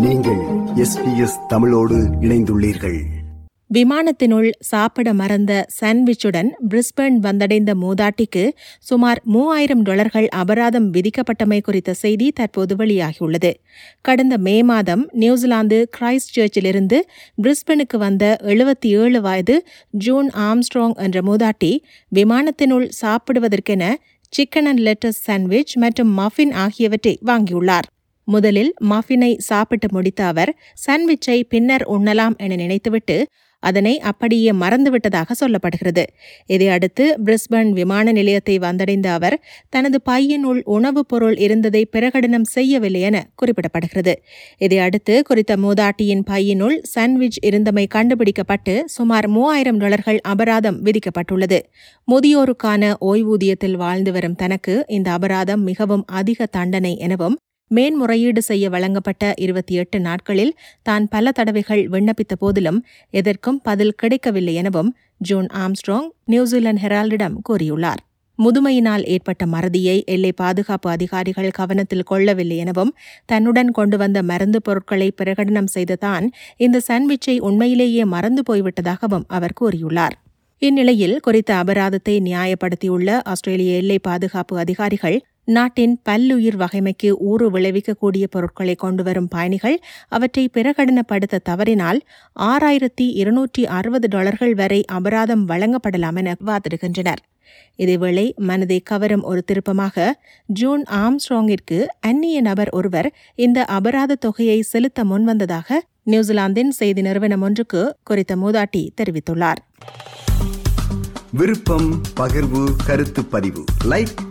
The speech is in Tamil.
நீங்கள் எஸ்பிஎஸ் தமிழோடு இணைந்துள்ளீர்கள். விமானத்தினுள் சாப்பிட மறந்த சாண்ட்விச்சுடன் பிரிஸ்பர்ன் வந்தடைந்த மூதாட்டிக்கு சுமார் மூவாயிரம் டாலர்கள் அபராதம் விதிக்கப்பட்டமை குறித்த செய்தி தற்போது வெளியாகியுள்ளது. கடந்த மே மாதம் நியூசிலாந்து கிரைஸ்ட் சர்ச்சிலிருந்து பிரிஸ்பனுக்கு வந்த எழுபத்தி ஏழு வயது ஜூன் ஆம்ஸ்ட்ராங் என்ற மூதாட்டி விமானத்தினுள் சாப்பிடுவதற்கென சிக்கன் அண்ட் லெட்டஸ் சாண்ட்விச் மற்றும் மஃபின் ஆகியவற்றை வாங்கியுள்ளார். முதலில் மஃபினை சாப்பிட்டு முடித்த அவர் சாண்ட்விச்சை பின்னர் உண்ணலாம் என நினைத்துவிட்டு அதனை அப்படியே மறந்துவிட்டதாக சொல்லப்படுகிறது. இதையடுத்து பிரிஸ்பன் விமான நிலையத்தை வந்தடைந்த அவர் தனது பையனுள் உணவுப் பொருள் இருந்ததை பிரகடனம் செய்யவில்லை என குறிப்பிடப்படுகிறது. இதையடுத்து குறித்த மூதாட்டியின் பையினுள் சாண்ட்விச் இருந்தமை கண்டுபிடிக்கப்பட்டு சுமார் மூவாயிரம் டாலர்கள் அபராதம் விதிக்கப்பட்டுள்ளது. முதியோருக்கான ஓய்வூதியத்தில் வாழ்ந்து வரும் தனக்கு இந்த அபராதம் மிகவும் அதிக தண்டனை எனவும் மேன்முறையீடு செய்ய வழங்கப்பட்ட இருபத்தி எட்டு நாட்களில் தான் பல தடவைகள் விண்ணப்பித்த போதிலும் எதற்கும் பதில் கிடைக்கவில்லை எனவும் ஜோன் ஆம்ஸ்ட்ராங் நியூசிலாந்து ஹெரால்டிடம் கூறியுள்ளார். முதுமையினால் ஏற்பட்ட மறதியை எல்லை பாதுகாப்பு அதிகாரிகள் கவனத்தில் கொள்ளவில்லை எனவும் தன்னுடன் கொண்டு வந்த மருந்து பொருட்களை பிரகடனம் செய்த தான் இந்த சாண்ட்விச்சை உண்மையிலேயே மறந்து போய்விட்டதாகவும் அவர் கூறியுள்ளார். இந்நிலையில் குறித்த அபராதத்தை நியாயப்படுத்தியுள்ள ஆஸ்திரேலிய எல்லை பாதுகாப்பு அதிகாரிகள் நாட்டின் பல்லுயிர் வகைமைக்கு ஊறு விளைவிக்கக்கூடிய பொருட்களை கொண்டுவரும் பயணிகள் அவற்றை பிரகடனப்படுத்த தவறினால் ஆறாயிரத்தி இருநூற்றி அறுபது டாலர்கள் வரை அபராதம் வழங்கப்படலாம் என வாதிடுகின்றனர். இதேவேளை மனதை கவரும் ஒரு திருப்பமாக ஜூன் ஆம்ஸ்ட்ராங்கிற்கு அந்நிய நபர் ஒருவர் இந்த அபராத தொகையை செலுத்த முன்வந்ததாக நியூசிலாந்தின் செய்தி நிறுவனம் ஒன்றுக்கு குறித்த மூதாட்டி தெரிவித்துள்ளார். விருப்பம் பகிர்வு கருத்து பதிவு. லைக்